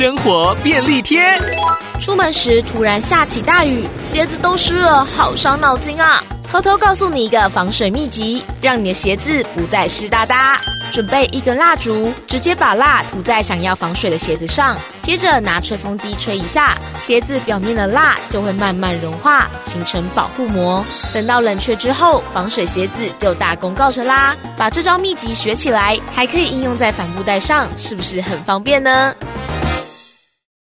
生活便利贴。出门时突然下起大雨鞋子都湿了好伤脑筋啊。偷偷告诉你一个防水秘籍让你的鞋子不再湿哒哒。准备一根蜡烛直接把蜡涂在想要防水的鞋子上。接着拿吹风机吹一下鞋子表面的蜡就会慢慢融化形成保护膜。等到冷却之后防水鞋子就大功告成啦。把这招秘籍学起来还可以应用在帆布袋上是不是很方便呢？